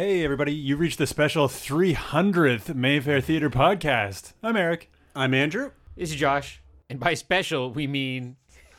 Hey, everybody, you reached the special 300th Mayfair Theater podcast. I'm Eric. I'm Andrew. This is Josh. And by special, we mean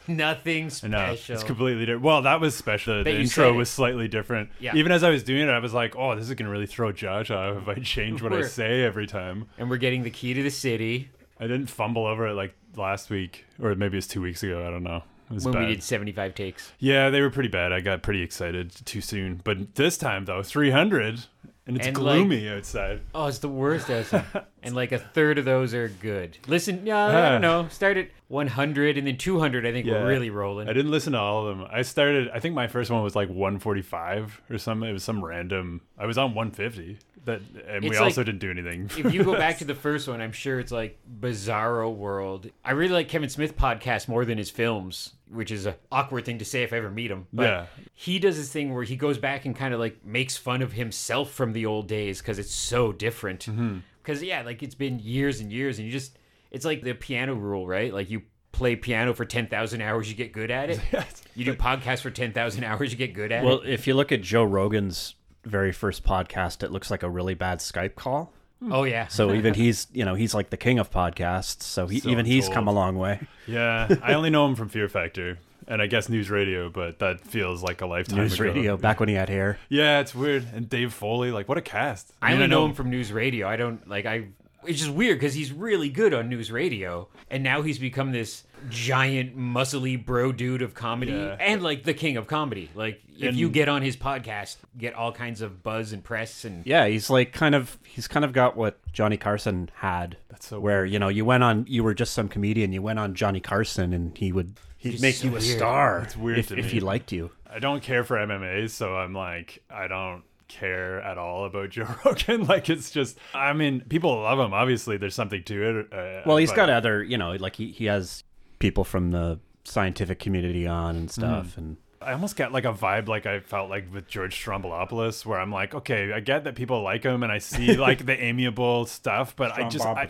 nothing I know, special. it's completely different. Well, that was special. The you intro was slightly different. Yeah. Even as I was doing it, I was like, oh, this is going to really throw Josh off if I change what I say every time. and we're getting the key to the city I didn't fumble over it like last week, or maybe it's two weeks ago. I don't know. When bad. we did 75 takes. Yeah, they were pretty bad. I got pretty excited too soon. But this time, though, 300, and it's And, gloomy outside. Oh, it's the worst outside. and like a third of those are good. Listen, yeah, I don't know. Start at 100 and then 200. I think Yeah. we're really rolling. I didn't listen to all of them. I started. I think my first one was like 145 or something. It was some random. I was on 150. That and we It's also didn't do anything. if you go back to the first one, I'm sure it's like Bizarro World. I really like Kevin Smith podcast more than his films, which is an awkward thing to say if I ever meet him. But Yeah. he does this thing where he goes back and kind of like makes fun of himself from the old days because it's so different. Mm-hmm. Because yeah, like it's been years and years, and you just it's like the piano rule, right? Like you play piano for ten thousand hours, you get good at it. You do podcasts for ten thousand hours, you get good at Well, it. Well, if you look at Joe Rogan's very first podcast, it looks like a really bad Skype call. Hmm. Oh yeah. So even he's, you know, he's like the king of podcasts. So, he, So even he's come a long way. Yeah, I only know him from Fear Factor, and I guess News Radio, but that feels like a lifetime News ago. radio, back when he had hair. Yeah, it's weird. And Dave Foley, like, what a cast. I mean, only know him from news radio. I don't like I. It's just weird because he's really good on news radio, and now he's become this giant, muscly bro dude of comedy, Yeah. and like the king of comedy. Like if And- you get on his podcast, get all kinds of buzz and press, and Yeah, he's like kind of he's kind of got what Johnny Carson had. That's so where you know you went on you were just some comedian, you went on Johnny Carson, and he would he'd Just make so you a weird. star. It's weird if, to if he liked you. I don't care for MMA, so I'm like, I don't care at all about Joe Rogan. like, it's just, I mean, people love him. Obviously, there's something to it. Uh, Well, he's but- got other, you know, like he, he has people from the scientific community on and stuff, and I almost get like a vibe like I felt like with George Stroumboulopoulos, where I'm like, okay, I get that people like him, and I see like the amiable stuff, but I just, I,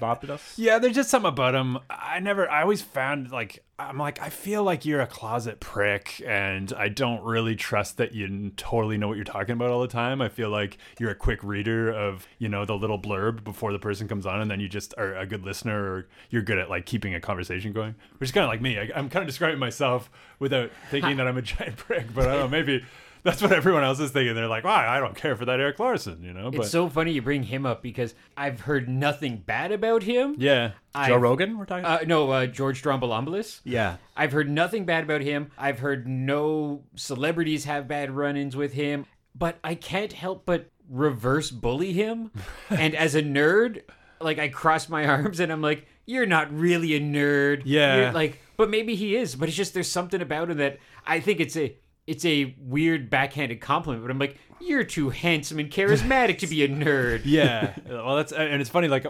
yeah, there's just something about him. I never, I always found like, I'm like, I feel like you're a closet prick, and I don't really trust that you totally know what you're talking about all the time. I feel like you're a quick reader of, you know, the little blurb before the person comes on, and then you just are a good listener, or you're good at like keeping a conversation going, which is kind of like me. I, I'm kind of describing myself without thinking that I'm a giant prick, but I don't know, maybe. That's what everyone else is thinking. They're like, "Wow, I don't care for that Eric Larson," you know. But it's so funny you bring him up because I've heard nothing bad about him. yeah, Joe I've- Rogan, we're talking. Uh, no, uh, George Stroumboulopoulos. yeah, I've heard nothing bad about him. I've heard no celebrities have bad run-ins with him, but I can't help but reverse bully him. and as a nerd, like I cross my arms and I'm like, "You're not really a nerd." Yeah. You're like, but maybe he is. But it's just there's something about him that I think it's a it's a weird backhanded compliment. But I'm like, "You're too handsome and charismatic to be a nerd." yeah. Well, that's and it's funny. Like uh,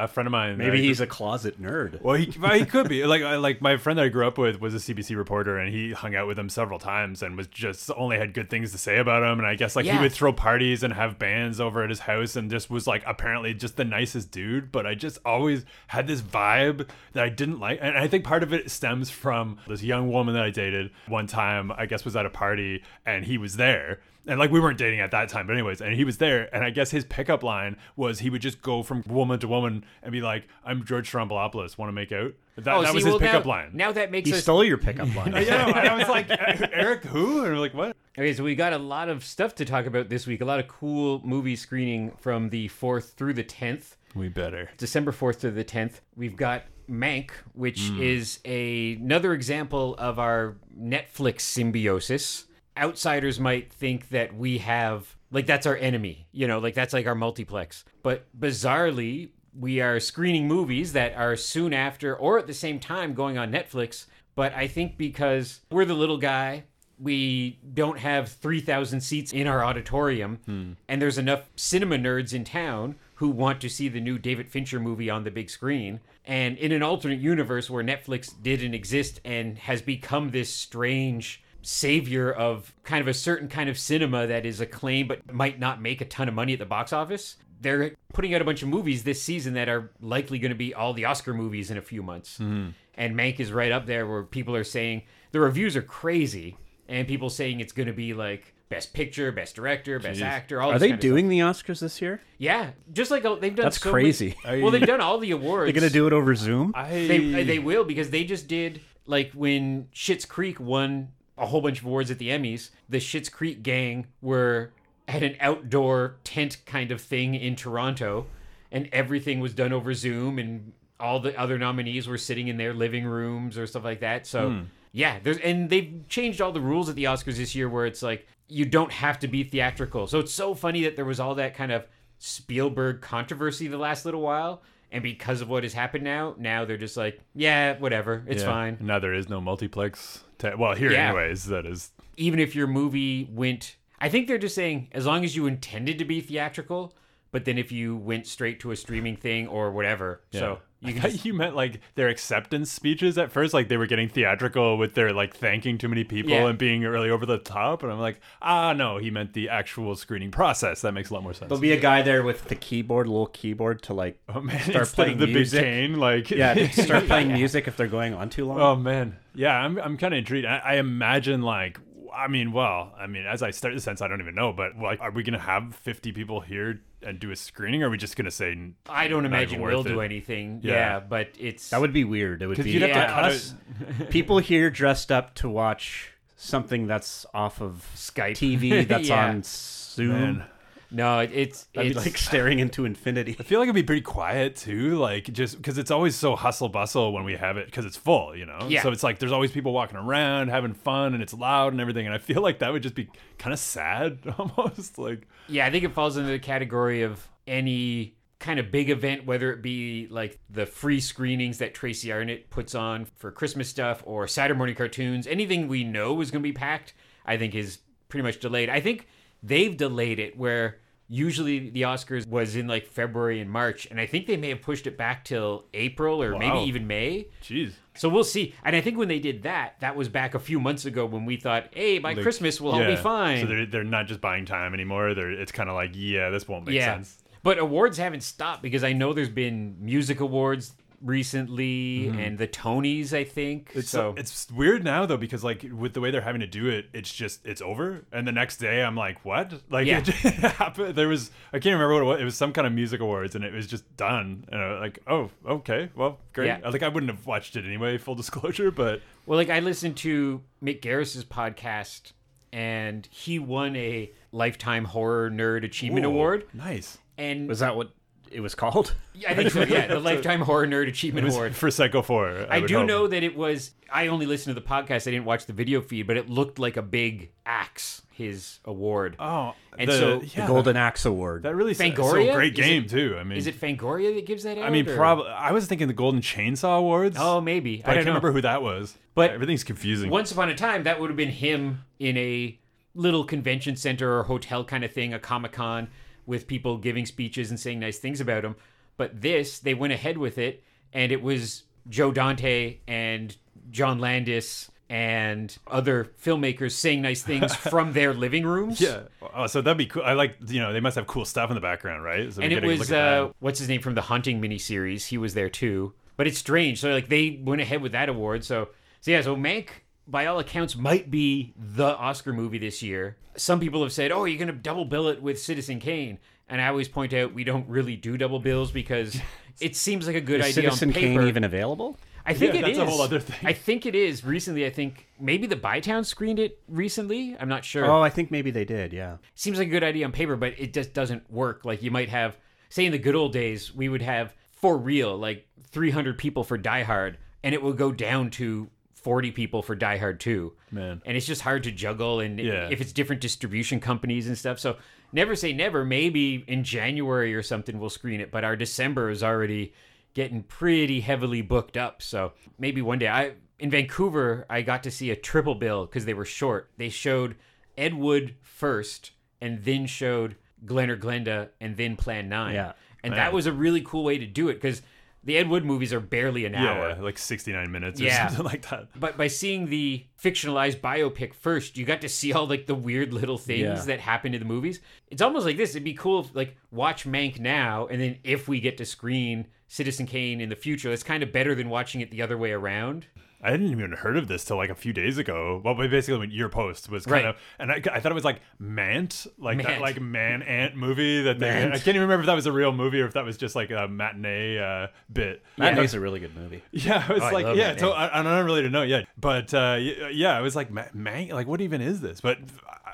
a friend of mine, maybe uh, he's a closet nerd. Well, he, well, he could be like I- like my friend that I grew up with was a CBC reporter, and he hung out with him several times, and was just only had good things to say about him. And I guess like he would throw parties and have bands over at his house, and just was like apparently just the nicest dude. But I just always had this vibe that I didn't like, and I think part of it stems from this young woman that I dated one time. I guess was at a party, and he was there. And like we weren't dating at that time, but anyways, and he was there, and I guess his pickup line was he would just go from woman to woman and be like, "I'm George Stroumboulopoulos, want to make out?" That, Oh, that see, was his well, pickup now, line. Now that makes He us stole your pickup line. yeah, and I was like, Eric, who? And we're like, what? Okay, so we got a lot of stuff to talk about this week. A lot of cool movie screening from the 4th through the 10th. We better. December 4th to the 10th. We've got Mank, which mm. is a, another example of our Netflix symbiosis. Outsiders might think that we have, like, that's our enemy, you know, like, that's like our multiplex. But bizarrely, we are screening movies that are soon after or at the same time going on Netflix. But I think because we're the little guy, we don't have 3,000 seats in our auditorium, and there's enough cinema nerds in town who want to see the new David Fincher movie on the big screen. And in an alternate universe where Netflix didn't exist and has become this strange savior of kind of a certain kind of cinema that is acclaimed but might not make a ton of money at the box office, they're putting out a bunch of movies this season that are likely going to be all the Oscar movies in a few months. Mm-hmm. And Mank is right up there where people are saying the reviews are crazy. and people saying it's going to be like best picture, best director, best Jeez. actor. All are they doing the Oscars this year? Yeah, just like oh, they've done. That's so crazy. Many, well, they've done all the awards. They're gonna do it over Zoom. I... They they will because they just did like when Schitt's Creek won a whole bunch of awards at the Emmys. The Schitt's Creek gang were at an outdoor tent kind of thing in Toronto, and everything was done over Zoom, and all the other nominees were sitting in their living rooms or stuff like that. So. Mm. Yeah, there's and they've changed all the rules at the Oscars this year where it's like you don't have to be theatrical. So it's so funny that there was all that kind of Spielberg controversy the last little while. And because of what has happened now, now they're just like, yeah, whatever, it's yeah. fine. Now there is no multiplex. Te- well, here, yeah. anyways, that is. Even if your movie went, I think they're just saying as long as you intended to be theatrical, but then if you went straight to a streaming thing or whatever, yeah. so you, just... you meant like their acceptance speeches at first, like they were getting theatrical with their like thanking too many people yeah. and being really over the top. And I'm like, ah, no, he meant the actual screening process. That makes a lot more sense. There'll be a guy there with the keyboard, a little keyboard to like oh, man, start playing the music. big cane, like yeah, start playing music if they're going on too long. Oh man, yeah, I'm I'm kind of intrigued. I, I imagine like I mean, well, I mean, as I start the sense, I don't even know, but like, are we going to have 50 people here and do a screening? Or are we just going to say? I don't imagine we'll it? do anything. Yeah. yeah. but it's that would be weird. It would be you have yeah. us, people here dressed up to watch something that's off of Skype TV that's yeah. on Zoom. Man. No, it's I'd it's like staring into infinity. I feel like it'd be pretty quiet too, like just because it's always so hustle bustle when we have it because it's full, you know. Yeah. So it's like there's always people walking around having fun and it's loud and everything, and I feel like that would just be kind of sad almost. Like yeah, I think it falls into the category of any kind of big event, whether it be like the free screenings that Tracy Arnott puts on for Christmas stuff or Saturday morning cartoons, anything we know is going to be packed, I think is pretty much delayed. I think they've delayed it where usually the Oscars was in like February and March, and I think they may have pushed it back till April or wow. maybe even May. Jeez. So we'll see. And I think when they did that, that was back a few months ago when we thought, hey, by like, Christmas we'll yeah. all be fine. So they're, they're not just buying time anymore. They're it's kind of like, yeah, this won't make yeah. sense. But awards haven't stopped because I know there's been music awards recently mm-hmm. and the Tonys, I think. It's so it's weird now though because like with the way they're having to do it, it's just it's over. And the next day, I'm like, what? Like yeah. it happened. There was I can't remember what it was. It was some kind of music awards, and it was just done. And I was like, oh, okay, well, great. Yeah. Like I wouldn't have watched it anyway. Full disclosure, but well, like I listened to Mick Garris's podcast, and he won a lifetime horror nerd achievement Ooh, award. Nice. And was that what it was called? Yeah, I think so. Yeah, the Lifetime Horror Nerd Achievement Award for Psycho Four. I, I do hope. know that it was. I only listened to the podcast. I didn't watch the video feed, but it looked like a big axe. His award. Oh, and the, so yeah, the Golden Axe Award. That really Fangoria. So great game it, too. I mean, is it Fangoria that gives that out? I mean, probably. I was thinking the Golden Chainsaw Awards. Oh, maybe. I, I, can't know. remember who that was. But everything's confusing. Once upon a time, that would have been him in a little convention center or hotel kind of thing, a Comic Con with people giving speeches and saying nice things about him. But this, they went ahead with it, and it was Joe Dante and John Landis and other filmmakers saying nice things from their living rooms. Yeah. Oh, so that'd be cool. I like, you know, they must have cool stuff in the background, right? So and it was, uh, what's his name from the Hunting miniseries? He was there too. But it's strange. So, like, they went ahead with that award. So, so yeah, so Mank, by all accounts, might be the Oscar movie this year. Some people have said, oh, you're going to double bill it with Citizen Kane. And I always point out we don't really do double bills because it seems like a good is idea Citizen on paper. Kane even available? I think yeah, it that's is. a whole other thing. I think it is. Recently, I think maybe the Bytown screened it recently. I'm not sure. Oh, I think maybe they did. Yeah. Seems like a good idea on paper, but it just doesn't work. Like you might have, say, in the good old days, we would have for real like 300 people for Die Hard, and it would go down to 40 people for Die Hard 2. Man. And it's just hard to juggle and yeah. if it's different distribution companies and stuff. So never say never. Maybe in January or something we'll screen it, but our December is already getting pretty heavily booked up. So maybe one day I in Vancouver I got to see a triple bill because they were short. They showed Ed Wood first and then showed Glen or Glenda and then Plan 9. Yeah. And Man. that was a really cool way to do it because the Ed Wood movies are barely an hour. Yeah, like 69 minutes or yeah. something like that. But by seeing the fictionalized biopic first, you got to see all like the weird little things yeah. that happen in the movies. It's almost like this. It'd be cool if like watch Mank now and then if we get to screen Citizen Kane in the future, it's kind of better than watching it the other way around. I hadn't even heard of this till like a few days ago. Well, basically, when your post was kind right. of, and I, I, thought it was like Mant, like Mant. that like man ant movie that they. I can't even remember if that was a real movie or if that was just like a matinee uh, bit. Matinee's yeah. a really good movie. Yeah, it was oh, like yeah. So I, I don't really know yet, but uh, yeah, it was like man, like what even is this? But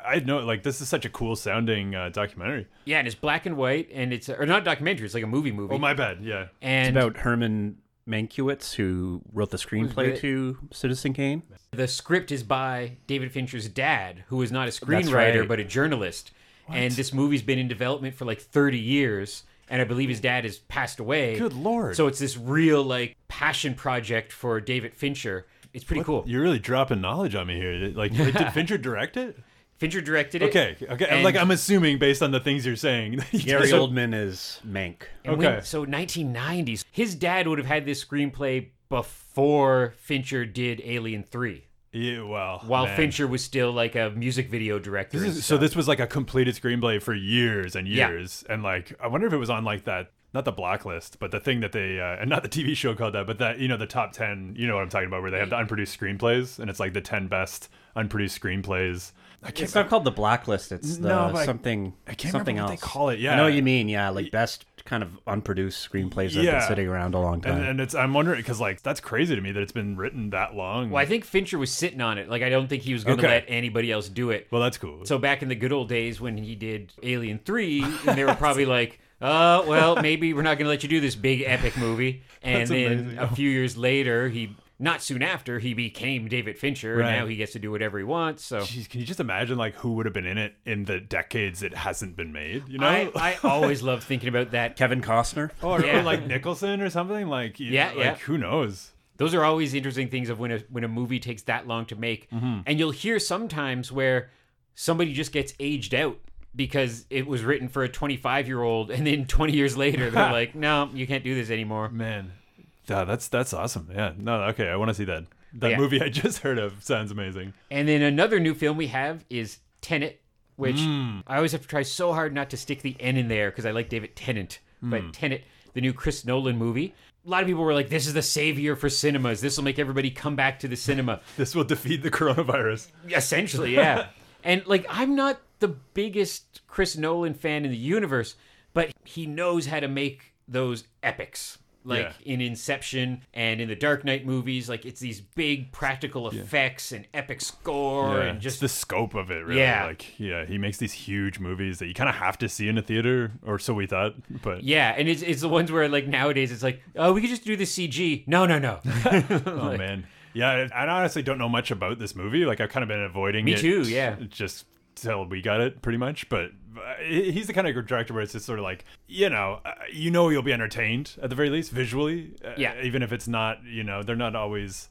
I know like this is such a cool sounding uh, documentary. Yeah, and it's black and white, and it's or not documentary. It's like a movie movie. Oh my bad. Yeah, and it's about Herman Mankiewicz, who wrote the screenplay to Citizen Kane. The script is by David Fincher's dad, who is not a screenwriter right. but a journalist. What? And this movie's been in development for like 30 years. And I believe his dad has passed away. Good lord! So it's this real like passion project for David Fincher. It's pretty what? cool. You're really dropping knowledge on me here. Like, did Fincher direct it? Fincher directed it. Okay, okay. And like I'm assuming based on the things you're saying. Gary Oldman is Mank. okay. When, so 1990s. His dad would have had this screenplay before Fincher did Alien 3. Yeah, well, while man. Fincher was still like a music video director. This is, so this was like a completed screenplay for years and years, yeah. and like I wonder if it was on like that not the blacklist, but the thing that they uh, and not the TV show called that, but that you know the top ten. You know what I'm talking about, where they have the unproduced screenplays, and it's like the ten best unproduced screenplays it's not called the blacklist. It's the no, something I, I can't something else. they call it. Yeah, I know what you mean. Yeah, like best kind of unproduced screenplays that yeah. have been sitting around a long time. And, and it's I'm wondering because like that's crazy to me that it's been written that long. Well, I think Fincher was sitting on it. Like I don't think he was going to okay. let anybody else do it. Well, that's cool. So back in the good old days when he did Alien Three, and they were probably like. Uh, well, maybe we're not going to let you do this big epic movie. And then amazing. a few years later, he not soon after he became David Fincher, right. and now he gets to do whatever he wants. So, Jeez, can you just imagine like who would have been in it in the decades it hasn't been made? You know, I, I always love thinking about that. Kevin Costner, or, yeah. or like Nicholson or something. Like, yeah, know, yeah. Like, who knows? Those are always interesting things of when a when a movie takes that long to make, mm-hmm. and you'll hear sometimes where somebody just gets aged out because it was written for a 25 year old and then 20 years later they're like no you can't do this anymore man yeah, that's that's awesome. Yeah, no, okay, I want to see that. That yeah. movie I just heard of sounds amazing. And then another new film we have is Tenet, which mm. I always have to try so hard not to stick the N in there because I like David Tennant. Mm. But Tenet, the new Chris Nolan movie. A lot of people were like, "This is the savior for cinemas. This will make everybody come back to the cinema. this will defeat the coronavirus." Essentially, yeah. and like, I'm not the biggest Chris Nolan fan in the universe, but he knows how to make those epics like yeah. in Inception and in the Dark Knight movies. Like it's these big practical effects yeah. and epic score yeah. and just it's the scope of it. Really. Yeah, like yeah, he makes these huge movies that you kind of have to see in a theater, or so we thought. But yeah, and it's it's the ones where like nowadays it's like oh we could just do the CG. No, no, no. oh man. Yeah, I honestly don't know much about this movie. Like I've kind of been avoiding Me it. Me too. Yeah. Just till we got it, pretty much. But he's the kind of director where it's just sort of like you know uh, you know you'll be entertained at the very least visually uh, yeah even if it's not you know they're not always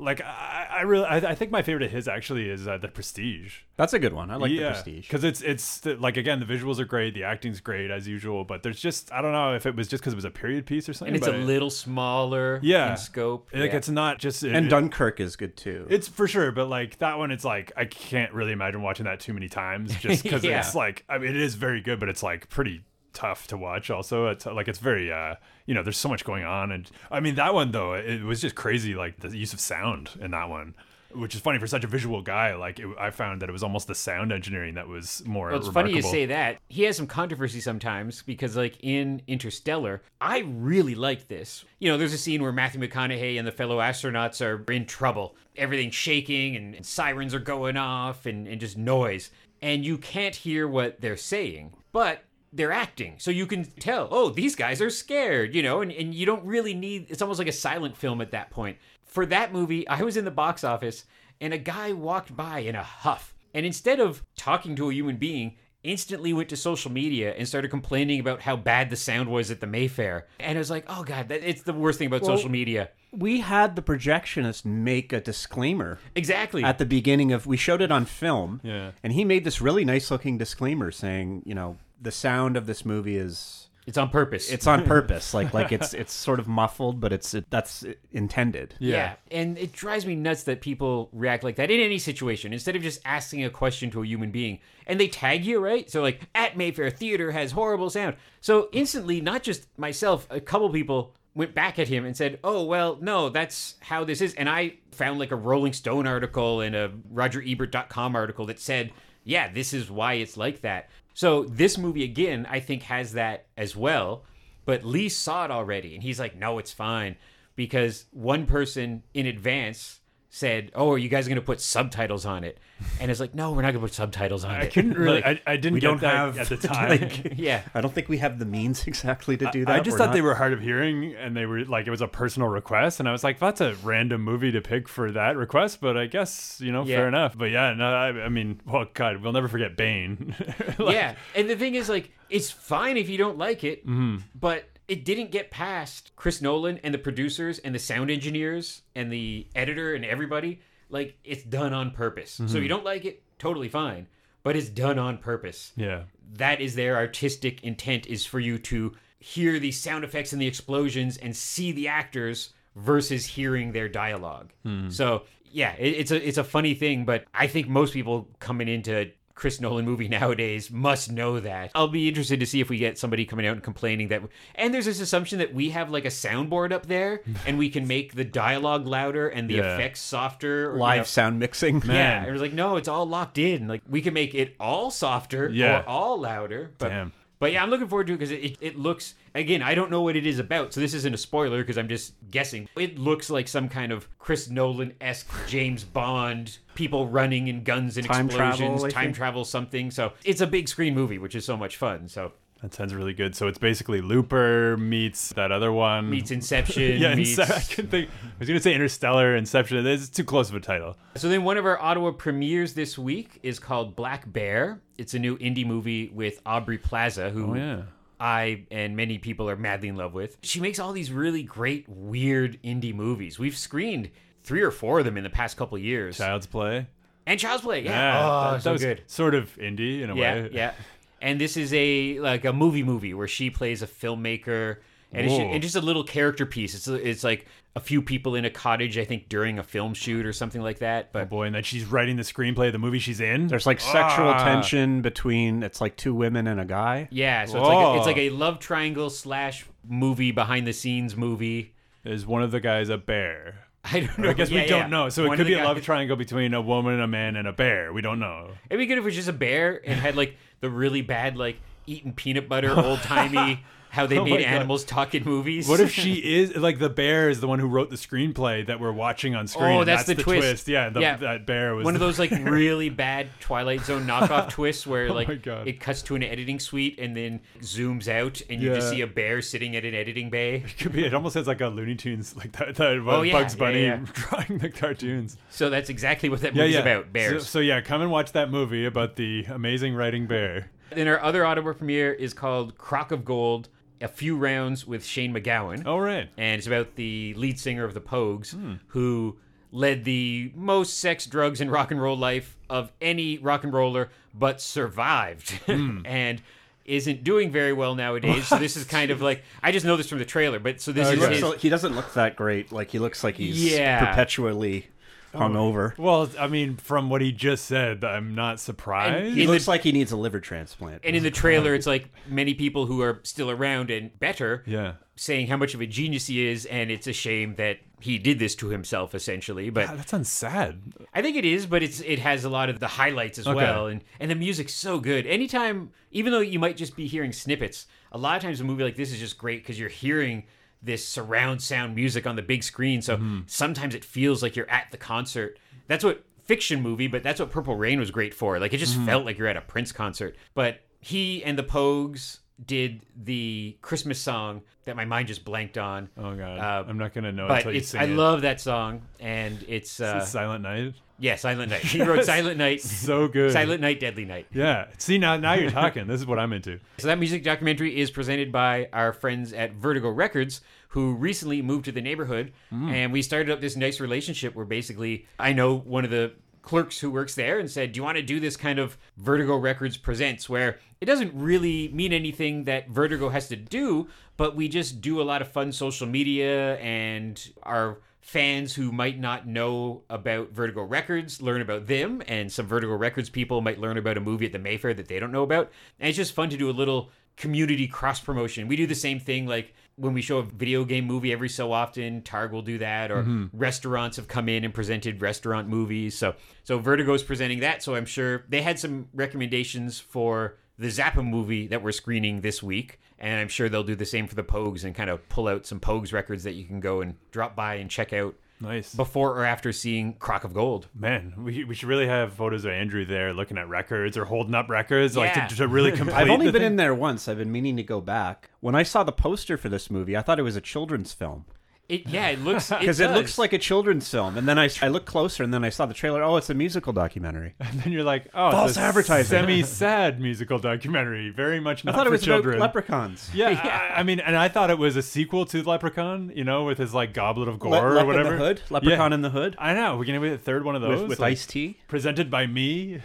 like I, I really I, I, think my favorite of his actually is uh, the Prestige. That's a good one. I like yeah, the Prestige because it's it's the, like again the visuals are great, the acting's great as usual, but there's just I don't know if it was just because it was a period piece or something. And it's a little smaller, yeah, in scope. Like yeah. it's not just and Dunkirk is good too. It's for sure, but like that one, it's like I can't really imagine watching that too many times just because yeah. it's like I mean it is very good, but it's like pretty tough to watch also it's like it's very uh you know there's so much going on and i mean that one though it was just crazy like the use of sound in that one which is funny for such a visual guy. Like it, I found that it was almost the sound engineering that was more. Well, it's remarkable. funny you say that. He has some controversy sometimes because, like in Interstellar, I really like this. You know, there's a scene where Matthew McConaughey and the fellow astronauts are in trouble. Everything's shaking and, and sirens are going off and, and just noise, and you can't hear what they're saying. But they're acting. So you can tell, oh, these guys are scared, you know, and, and you don't really need it's almost like a silent film at that point. For that movie, I was in the box office and a guy walked by in a huff. And instead of talking to a human being, instantly went to social media and started complaining about how bad the sound was at the Mayfair. And I was like, oh God, that, it's the worst thing about well, social media. We had the projectionist make a disclaimer. Exactly. At the beginning of, we showed it on film. Yeah. And he made this really nice looking disclaimer saying, you know, the sound of this movie is it's on purpose. It's on purpose. like like it's it's sort of muffled, but it's it, that's intended. Yeah. yeah. And it drives me nuts that people react like that in any situation instead of just asking a question to a human being. And they tag you, right? So like at Mayfair Theater has horrible sound. So instantly not just myself, a couple people went back at him and said, "Oh well, no, that's how this is." And I found like a Rolling Stone article and a RogerEbert.com article that said, "Yeah, this is why it's like that." So this movie again, I think, has that as well. But Lee saw it already, and he's like, "No, it's fine," because one person in advance said, "Oh, are you guys going to put subtitles on it?" And it's like, "No, we're not going to put subtitles on I it." I couldn't really. like, I, I didn't. We don't have at the time. like, yeah, I don't think we have the means exactly to do that. I just We're thought not- they were hard of hearing, and they were like it was a personal request, and I was like, that's a random movie to pick for that request, but I guess you know, Yeah. fair enough. But yeah, no, I, I mean, well, God, we'll never forget Bane. Like, yeah. And the thing is, like, it's fine if you don't like it, Mm-hmm. but it didn't get past Chris Nolan and the producers and the sound engineers and the editor and everybody. Like, it's done on purpose. Mm-hmm. So you don't like it, totally fine, but it's done on purpose. yeah. That is their artistic intent is for you to hear the sound effects and the explosions and see the actors versus hearing their dialogue. Hmm. So yeah, it, it's a it's a funny thing, but I think most people coming into Chris Nolan movie nowadays must know that. I'll be interested to see if we get somebody coming out and complaining that. And there's this assumption that we have like a soundboard up there and we can make the dialogue louder and the Yeah. effects softer. Or, you live know- sound mixing. yeah, Man. it was like no, it's all locked in. Like we can make it all softer Yeah. or all louder. But Damn. But yeah, I'm looking forward to it because it, it, it looks again. I don't know what it is about, so this isn't a spoiler because I'm just guessing. It looks like some kind of Chris Nolan esque James Bond, people running and guns and Time explosions, I time think. travel something. So it's a big screen movie, which is so much fun. So That sounds really good. So it's basically Looper meets that other one. meets Inception. yeah, meets... Ince- I couldn't think. I was gonna say Interstellar, Inception. It's too close of a title. So then one of our Ottawa premieres this week is called Black Bear. It's a new indie movie with Aubrey Plaza, who Oh yeah. I and many people are madly in love with. She makes all these really great, weird indie movies. We've screened three or four of them in the past couple years. Child's Play. and Child's Play, yeah, oh, that, so that was good. Sort of indie in a Yeah, way. yeah. And this is a like a movie movie where she plays a filmmaker. And it's, ju- Whoa. and just a little character piece. It's it's like a few people in a cottage, I think, during a film shoot or something like that. Oh But boy, and then she's writing the screenplay of the movie she's in. There's like sexual Ah. tension between it's like two women and a guy. yeah, so it's like a, it's like a love triangle slash movie behind the scenes movie. Is one of the guys a bear? I don't know. I guess Yeah, we don't know. So One it could be a love triangle between a woman, a man, and a bear. We don't know. It'd be good if it was just a bear and had like the really bad like eating peanut butter, old timey, how they Oh made animals talk in movies. What if she is like the bear is the one who wrote the screenplay that we're watching on screen? Oh, and that's the twist. Yeah, the, Yeah. that bear was one of those like really bad Twilight Zone knockoff twists where Oh like God. it cuts to an editing suite and then zooms out and you just see a bear sitting at an editing bay. It Could be. It almost has like a Looney Tunes, like that. that Oh, uh, yeah, Bugs Bunny yeah. drawing the cartoons. So that's exactly what that Yeah, movie's yeah. about, bears. So, so yeah, come and watch that movie about the amazing writing bear. Then our other Ottawa premiere is called Crock of Gold: A Few Rounds with Shane MacGowan. Oh right. and it's about the lead singer of the Pogues Hmm. who led the most sex, drugs, and rock and roll life of any rock and roller, but survived Hmm. and isn't doing very well nowadays. So this is kind of like I just know this from the trailer, but so this Oh, He, is looks, his, he doesn't look that great. Like he looks like he's Yeah. perpetually. Oh. hungover. Well, I mean, from what he just said, I'm not surprised. He In the- looks like he needs a liver transplant. and in the trailer, it's like many people who are still around and better yeah. saying how much of a genius he is, and it's a shame that he did this to himself essentially. But God, that sounds sad. I think it is, but it's it has a lot of the highlights as Okay. well, and and the music's so good. Anytime, even though you might just be hearing snippets, a lot of times a movie like this is just great because you're hearing this surround sound music on the big screen. So Mm-hmm. sometimes it feels like you're at the concert. That's what fiction movie, but that's what Purple Rain was great for. Like it just Mm-hmm. felt like you're at a Prince concert. But he and the Pogues did the Christmas song that my mind just blanked on. Oh god, Uh, I'm not gonna know But until you sing I it. love that song, and it's uh, Silent Night. yeah, Silent Night. He wrote Silent Night, So good. Silent Night, Deadly Night. Yeah. See now, now you're talking. this is what I'm into. So that music documentary is presented by our friends at Vertigo Records, who recently moved to the neighborhood, and we started up this nice relationship where basically I know one of the clerks who works there and said, "Do you want to do this kind of Vertigo Records presents where it doesn't really mean anything that Vertigo has to do, but we just do a lot of fun social media and our fans who might not know about Vertigo Records learn about them, and some Vertigo Records people might learn about a movie at the Mayfair that they don't know about. And it's just fun to do a little community cross promotion. We do the same thing like when we show a video game movie every so often, Targ will do that, or mm-hmm. restaurants have come in and presented restaurant movies. So, so Vertigo's presenting that. So I'm sure they had some recommendations for the Zappa movie that we're screening this week, and I'm sure they'll do the same for the Pogues and kind of pull out some Pogues records that you can go and drop by and check out Nice. Before or after seeing Crock of Gold. Man, we, we should really have photos of Andrew there looking at records or holding up records, yeah. like to, to really complete. I've only been thing. in there once. I've been meaning to go back. When I saw the poster for this movie, I thought it was a children's film. It, yeah, it looks because it, it, looks like a children's film, and then I, I looked closer, and then I saw the trailer. Oh, it's a musical documentary. And then you're like, oh, false advertising, semi-sad musical documentary, very much not I thought for it was children. About leprechauns. Yeah, yeah. I, I, mean, and I thought it was a sequel to Leprechaun, you know, with his like goblet of gore Le- or whatever. In the hood, Leprechaun yeah. in the Hood. I know. We're gonna be the third one of those with, with like, Ice-T, presented by me.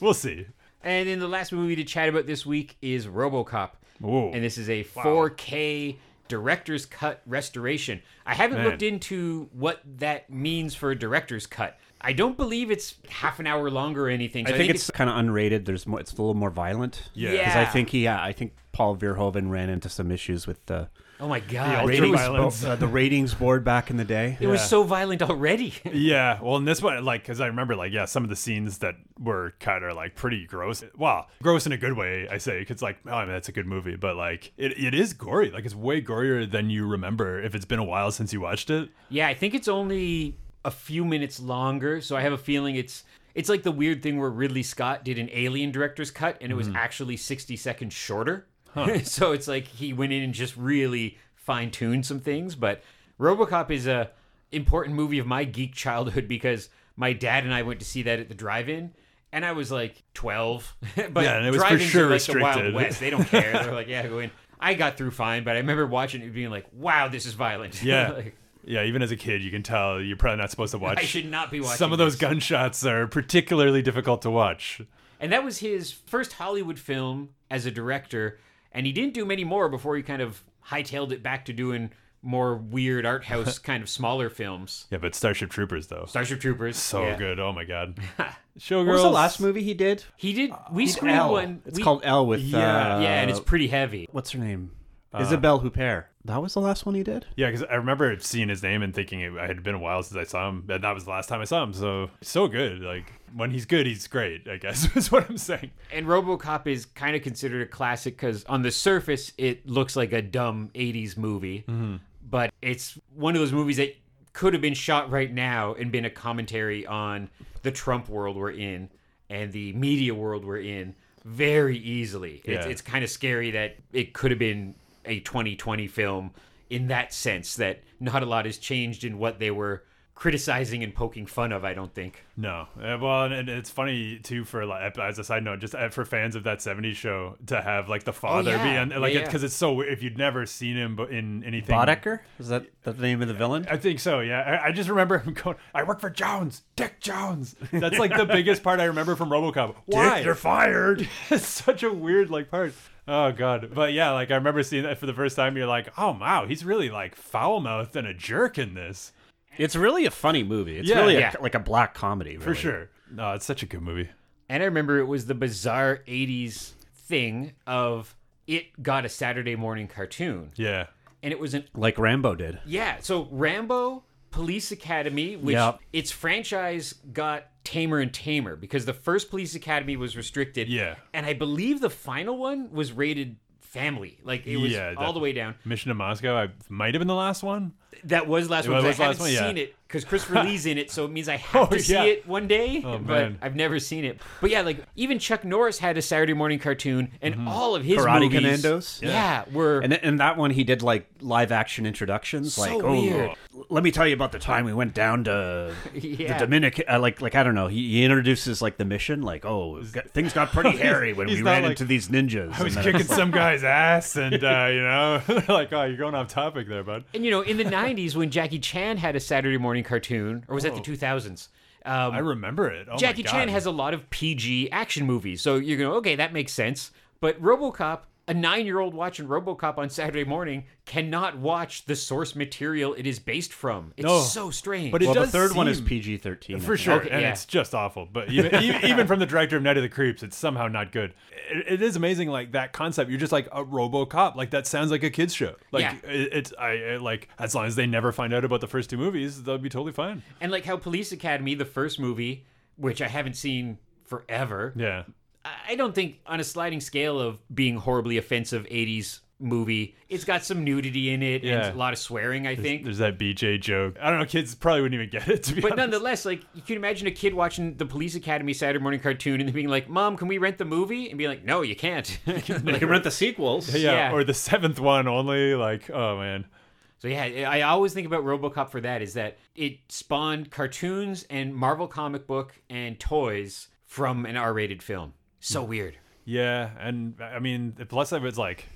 we'll see. And then the last movie to chat about this week is RoboCop. Ooh. And this is a 4K director's cut restoration. I haven't Man. looked into what that means for a director's cut. I don't believe it's half an hour longer or anything. So I, think I, think it's, it's kind of unrated. There's more. It's a little more violent. Yeah, because yeah. I think he. Yeah, I think Paul Verhoeven ran into some issues with the Oh my god! The ratings, uh, the ratings board back in the day. It yeah. was so violent already. yeah, well, in this one, like, because I remember, like, yeah, some of the scenes that were cut are like pretty gross. Well, gross in a good way, I say, because like, oh, I mean, that's a good movie, but like, it, it is gory. Like, it's way gorier than you remember if it's been a while since you watched it. Yeah, I think it's only a few minutes longer, so I have a feeling it's it's like the weird thing where Ridley Scott did an Alien director's cut, and it was mm. actually sixty seconds shorter. Huh. so it's like he went in and just really fine tuned some things. But RoboCop is a important movie of my geek childhood because my dad and I went to see that at the drive-in. And I was like 12, but yeah, and it was for sure like restricted. the Wild West. They don't care. They're like, yeah, go in. I got through fine, but I remember watching it being like, wow, this is violent. Yeah. like, yeah, even as a kid, you can tell you're probably not supposed to watch. I should not be watching. Some of those this. gunshots are particularly difficult to watch. And that was his first Hollywood film as a director and he didn't do many more before he kind of hightailed it back to doing more weird art house kind of smaller films. Yeah, but Starship Troopers though. Starship Troopers, so yeah. good. Oh my god. Showgirls. What was the last movie he did? He did. We screened Elle. one. It's we, called Elle with. Yeah, uh, yeah, and it's pretty heavy. What's her name? Uh, Isabelle Huppert. That was the last one he did. Yeah, because I remember seeing his name and thinking it had been a while since I saw him, and that was the last time I saw him. So so good. Like when he's good, he's great. I guess is what I'm saying. And RoboCop is kind of considered a classic because on the surface it looks like a dumb '80s movie, mm-hmm. but it's one of those movies that could have been shot right now and been a commentary on the Trump world we're in and the media world we're in very easily. Yeah. It's, it's kind of scary that it could have been a 2020 film in that sense that not a lot has changed in what they were criticizing and poking fun of. I don't think. No, uh, well, and it's funny too for like as a side note, just uh, for fans of that '70s show to have like the father oh, yeah. be on, like because yeah, yeah. it's so if you'd never seen him in anything. Boddicker is that the name of the villain? I think so. Yeah, I, I just remember him going. I work for Jones, Dick Jones. That's like the biggest part I remember from RoboCop. Why Dick, you're fired? it's such a weird like part. Oh god, but yeah, like I remember seeing that for the first time. You're like, oh wow, he's really like foul mouthed and a jerk in this. It's really a funny movie. It's yeah, really yeah. A, like a black comedy, really. for sure. No, it's such a good movie. And I remember it was the bizarre '80s thing of it got a Saturday morning cartoon. Yeah, and it was an like Rambo did. Yeah, so Rambo Police Academy, which yep. its franchise got tamer and tamer because the first Police Academy was restricted. Yeah. And I believe the final one was rated family. Like it was yeah, all the way down. Mission to Moscow, I might have been the last one. That was last it one. Was I haven't one, seen yeah. it because Christopher Lee's in it, so it means I have oh, to see yeah. it one day. Oh, but I've never seen it. But yeah, like even Chuck Norris had a Saturday morning cartoon, and mm-hmm. all of his Karate movies, Commandos. Yeah. yeah, were and and that one he did like live action introductions. So like, weird. oh, let me tell you about the time we went down to yeah. the Dominican. Uh, like like I don't know. He, he, introduces like the mission. Like oh, got, things got pretty hairy when we ran like, into these ninjas. I was kicking some guy's ass, and uh, you know, like oh, you're going off topic there, bud. And you know, in the '90s when Jackie Chan had a Saturday morning cartoon, or was that the 2000s? Um, I remember it. Oh Jackie Chan has a lot of PG action movies, so you're going, okay, that makes sense. But RoboCop a nine year old watching Robocop on Saturday morning cannot watch the source material it is based from. It's no, so strange. But it well, does the third seem, one is PG 13. For sure. Okay, and yeah. it's just awful. But even, even from the director of Night of the Creeps, it's somehow not good. It, it is amazing, like that concept. You're just like a Robocop. Like that sounds like a kid's show. Like yeah. it, it's, I it, like, as long as they never find out about the first two movies, they'll be totally fine. And like how Police Academy, the first movie, which I haven't seen forever. Yeah. I don't think on a sliding scale of being horribly offensive 80s movie. It's got some nudity in it yeah. and a lot of swearing, I there's, think. There's that BJ joke. I don't know, kids probably wouldn't even get it, to be But honest. nonetheless, like, you can imagine a kid watching the Police Academy Saturday morning cartoon and being like, Mom, can we rent the movie? And be like, No, you can't. you can rent the sequels. Yeah, yeah, or the seventh one only. Like, oh, man. So yeah, I always think about RoboCop for that is that it spawned cartoons and Marvel comic book and toys from an R-rated film. So weird. Yeah, and I mean, the plus side was like,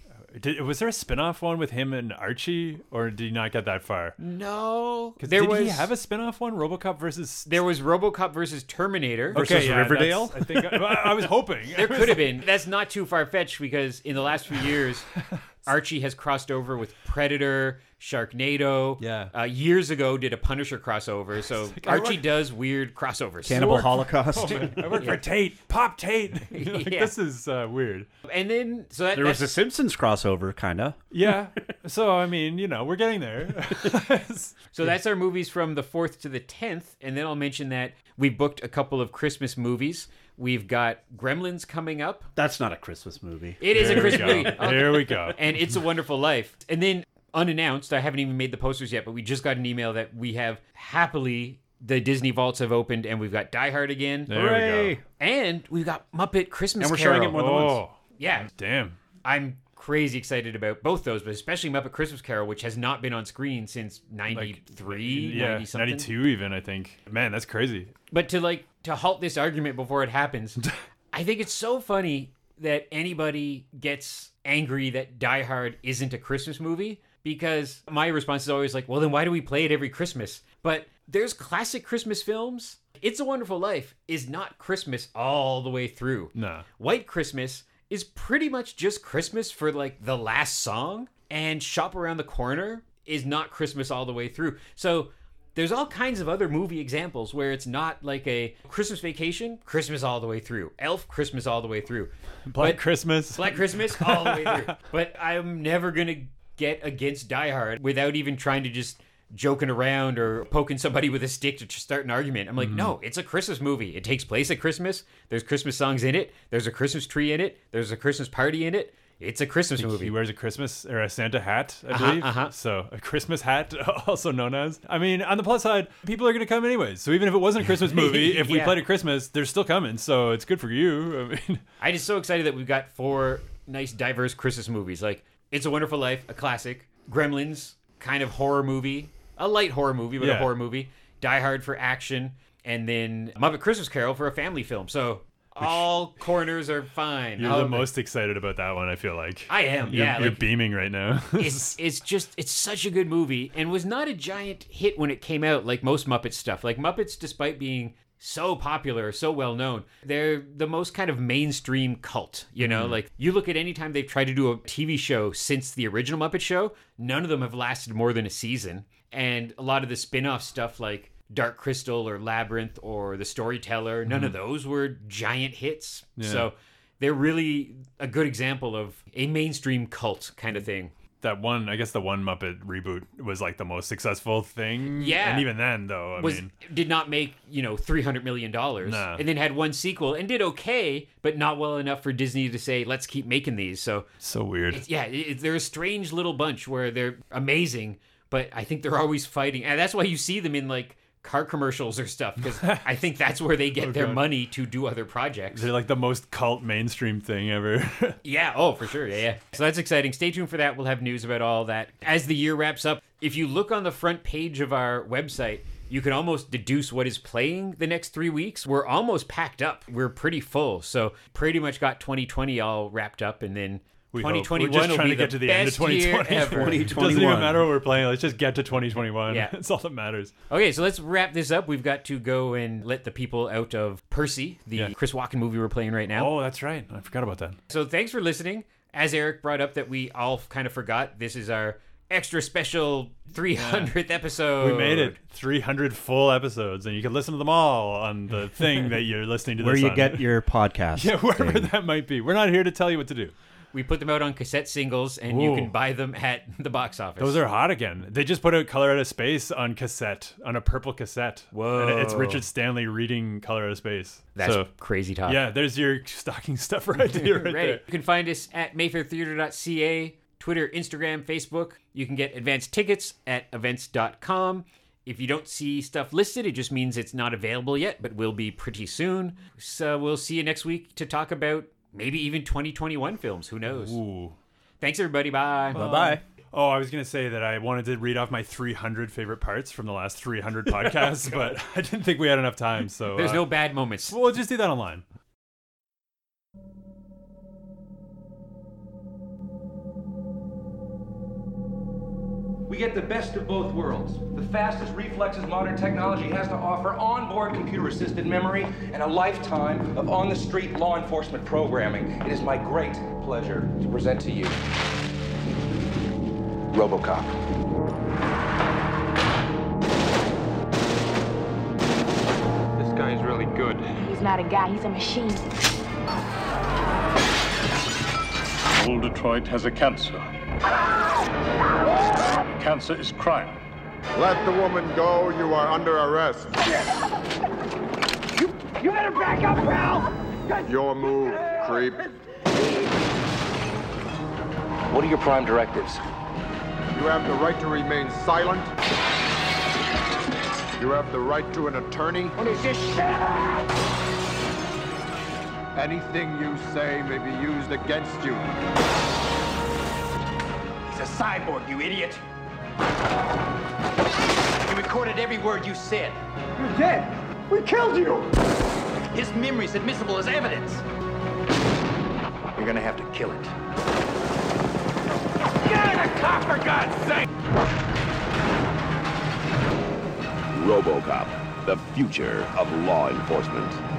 did, was there a spin-off one with him and Archie, or did he not get that far? No, because there did was, he have a spin-off one, RoboCop versus? There was RoboCop versus Terminator versus okay, yeah, Riverdale. I think I, I was hoping there could have been. That's not too far fetched because in the last few years, Archie has crossed over with Predator, Sharknado. Yeah. Uh, years ago, did a Punisher crossover. So like, Archie work... does weird crossovers. Cannibal Holocaust. Oh, I work yeah. for Tate. Pop Tate. like, yeah. This is uh, weird. And then so that, there was a Simpsons crossover, kind of. Yeah. so I mean, you know, we're getting there. so that's our movies from the fourth to the tenth, and then I'll mention that we booked a couple of Christmas movies. We've got Gremlins coming up. That's not a Christmas movie. It is a Christmas movie. There we go. And It's a Wonderful Life. And then unannounced, I haven't even made the posters yet, but we just got an email that we have happily the Disney vaults have opened and we've got Die Hard again. There Hooray! we go. And we've got Muppet Christmas And we're Carol. showing it more than once. Oh, yeah. Damn. I'm crazy excited about both those, but especially Muppet Christmas Carol, which has not been on screen since '93, yeah, '92 even. I think. Man, that's crazy. But to like to halt this argument before it happens, I think it's so funny that anybody gets angry that Die Hard isn't a Christmas movie because my response is always like, well, then why do we play it every Christmas? But there's classic Christmas films. It's a Wonderful Life is not Christmas all the way through. No. White Christmas is pretty much just Christmas for like the last song, and Shop Around the Corner is not Christmas all the way through. So there's all kinds of other movie examples where it's not like a Christmas vacation, Christmas all the way through. Elf, Christmas all the way through. Black but, Christmas. Black Christmas all the way through. But I'm never going to get against Die Hard without even trying to just joking around or poking somebody with a stick to start an argument. I'm like, mm-hmm. no, it's a Christmas movie. It takes place at Christmas. There's Christmas songs in it. There's a Christmas tree in it. There's a Christmas party in it. It's a Christmas movie. He wears a Christmas or a Santa hat, I uh-huh, believe. Uh-huh. So a Christmas hat, also known as. I mean, on the plus side, people are going to come anyways. So even if it wasn't a Christmas movie, if yeah. we played at Christmas, they're still coming. So it's good for you. I mean, I'm just so excited that we've got four nice, diverse Christmas movies. Like It's a Wonderful Life, a classic. Gremlins, kind of horror movie, a light horror movie, but yeah. a horror movie. Die Hard for action, and then Muppet Christmas Carol for a family film. So all corners are fine. You're the most excited about that one. I feel like I am. You're, yeah, you're like, beaming right now. it's it's just it's such a good movie, and was not a giant hit when it came out, like most Muppet stuff. Like Muppets, despite being so popular, so well known. They're the most kind of mainstream cult, you know? Mm. Like you look at any time they've tried to do a TV show since the original Muppet Show, none of them have lasted more than a season. And a lot of the spin-off stuff like Dark Crystal or Labyrinth or The Storyteller, none mm. of those were giant hits. Yeah. So they're really a good example of a mainstream cult kind of thing that one i guess the one muppet reboot was like the most successful thing yeah and even then though i was, mean did not make you know 300 million dollars nah. and then had one sequel and did okay but not well enough for disney to say let's keep making these so so weird yeah it, they're a strange little bunch where they're amazing but i think they're always fighting and that's why you see them in like car commercials or stuff because I think that's where they get oh, their God. money to do other projects. They're like the most cult mainstream thing ever. yeah. Oh, for sure. Yeah, yeah. So that's exciting. Stay tuned for that. We'll have news about all that as the year wraps up. If you look on the front page of our website, you can almost deduce what is playing the next three weeks. We're almost packed up. We're pretty full. So pretty much got 2020 all wrapped up and then 2021 we're just trying to get to the end of 2020. It doesn't even matter what we're playing. Let's just get to 2021. Yeah. That's all that matters. Okay, so let's wrap this up. We've got to go and let the people out of Percy, the yeah. Chris Walken movie we're playing right now. Oh, that's right. I forgot about that. So thanks for listening. as Eric brought up that we all kind of forgot, this is our extra special 300th episode. We made it 300 full episodes, and you can listen to them all on the thing that you're listening to. Where you on. get your podcast. yeah, wherever thing. that might be. We're not here to tell you what to do. We put them out on cassette singles, and Ooh. you can buy them at the box office. Those are hot again. They just put out Color Out of Space on cassette, on a purple cassette. Whoa! And it's Richard Stanley reading Color Out of Space. That's so, crazy talk. Yeah, there's your stocking stuff right here. Right, right. There. You can find us at mayfairtheater.ca, Twitter, Instagram, Facebook. You can get advanced tickets at events.com. If you don't see stuff listed, it just means it's not available yet, but will be pretty soon. So we'll see you next week to talk about maybe even 2021 films. Who knows? Ooh. Thanks, everybody. Bye. Bye bye. Oh, I was going to say that I wanted to read off my 300 favorite parts from the last 300 podcasts, but I didn't think we had enough time. So there's uh, no bad moments. We'll just do that online. We get the best of both worlds. The fastest reflexes modern technology has to offer, onboard computer-assisted memory, and a lifetime of on-the-street law enforcement programming. It is my great pleasure to present to you RoboCop. This guy's really good. He's not a guy, he's a machine. Old Detroit has a cancer. Cancer is crime. Let the woman go. You are under arrest. You, you better back up, pal! Your move, creep. What are your prime directives? You have the right to remain silent. You have the right to an attorney. What is this shit? Anything you say may be used against you. He's a cyborg, you idiot. You recorded every word you said. You're dead. We killed you. His memory's admissible as evidence. You're gonna have to kill it. Get in the car, for God's sake! RoboCop, the future of law enforcement.